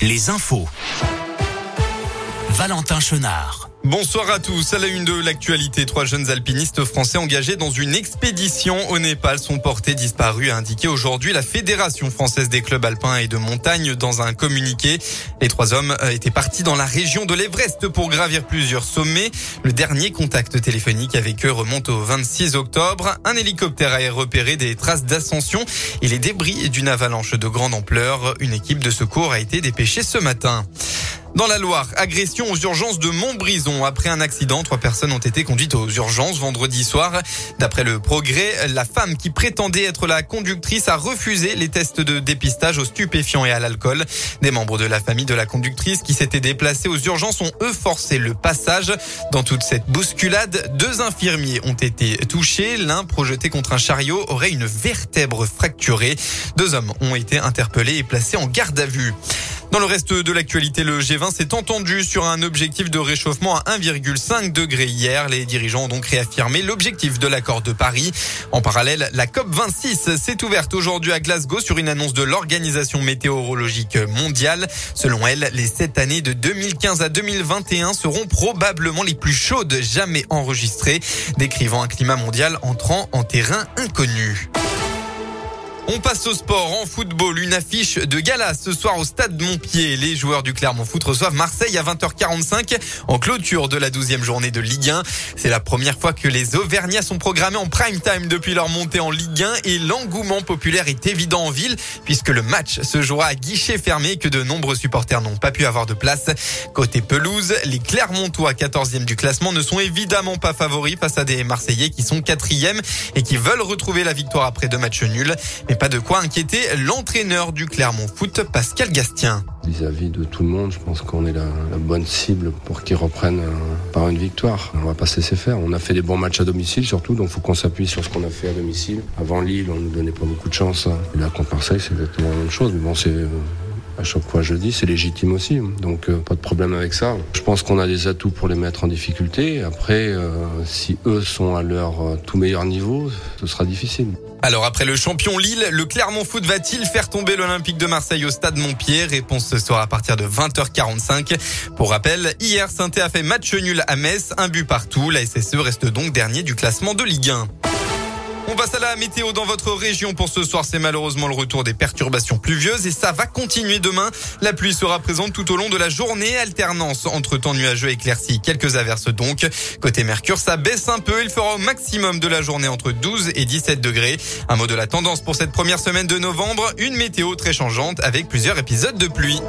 les infos. Valentin Chenard. Bonsoir à tous. À la une de l'actualité, trois jeunes alpinistes français engagés dans une expédition au Népal sont portés disparus, a indiqué aujourd'hui la Fédération française des clubs alpins et de montagne dans un communiqué. Les trois hommes euh, étaient partis dans la région de l'Everest pour gravir plusieurs sommets. Le dernier contact téléphonique avec eux remonte au 26 octobre. Un hélicoptère a repéré des traces d'ascension et les débris d'une avalanche de grande ampleur. Une équipe de secours a été dépêchée ce matin. Dans la Loire, agression aux urgences de Montbrison. Après un accident, trois personnes ont été conduites aux urgences vendredi soir. D'après le progrès, la femme qui prétendait être la conductrice a refusé les tests de dépistage aux stupéfiants et à l'alcool. Des membres de la famille de la conductrice qui s'étaient déplacés aux urgences ont eux forcé le passage. Dans toute cette bousculade, deux infirmiers ont été touchés. L'un projeté contre un chariot aurait une vertèbre fracturée. Deux hommes ont été interpellés et placés en garde à vue. Dans le reste de l'actualité, le G20 s'est entendu sur un objectif de réchauffement à 1,5 degré hier. Les dirigeants ont donc réaffirmé l'objectif de l'accord de Paris. En parallèle, la COP26 s'est ouverte aujourd'hui à Glasgow sur une annonce de l'Organisation météorologique mondiale. Selon elle, les sept années de 2015 à 2021 seront probablement les plus chaudes jamais enregistrées, décrivant un climat mondial entrant en terrain inconnu. On passe au sport. En football, une affiche de gala ce soir au stade Montpied. Les joueurs du Clermont Foot reçoivent Marseille à 20h45 en clôture de la 12e journée de Ligue 1. C'est la première fois que les Auvergnats sont programmés en prime time depuis leur montée en Ligue 1 et l'engouement populaire est évident en ville puisque le match se jouera à guichet fermé que de nombreux supporters n'ont pas pu avoir de place. Côté pelouse, les Clermontois 14e du classement ne sont évidemment pas favoris face à des Marseillais qui sont 4e et qui veulent retrouver la victoire après deux matchs nuls pas de quoi inquiéter l'entraîneur du Clermont Foot, Pascal Gastien. Vis-à-vis de tout le monde, je pense qu'on est la, bonne cible pour qu'ils reprennent euh, par une victoire. On va pas se laisser faire. On a fait des bons matchs à domicile surtout, donc il faut qu'on s'appuie sur ce qu'on a fait à domicile. Avant Lille, on ne nous donnait pas beaucoup de chance. Et là, contre Marseille, c'est exactement la même chose. Mais bon, c'est euh, à chaque fois je dis, c'est légitime aussi. Donc euh, pas de problème avec ça. Je pense qu'on a des atouts pour les mettre en difficulté. Après, si eux sont à leur tout meilleur niveau, ce sera difficile. Alors après le champion Lille, le Clermont Foot va-t-il faire tomber l'Olympique de Marseille au stade Montpied Réponse ce soir à partir de 20h45. Pour rappel, hier saint a fait match nul à Metz, un but partout. La SSE reste donc dernier du classement de Ligue 1. Passe à la météo dans votre région pour ce soir. C'est malheureusement le retour des perturbations pluvieuses et ça va continuer demain. La pluie sera présente tout au long de la journée. Alternance entre temps nuageux et éclaircies. Quelques averses donc. Côté Mercure, ça baisse un peu. Il fera au maximum de la journée entre 12 et 17 degrés. Un mot de la tendance pour cette première semaine de novembre. Une météo très changeante avec plusieurs épisodes de pluie.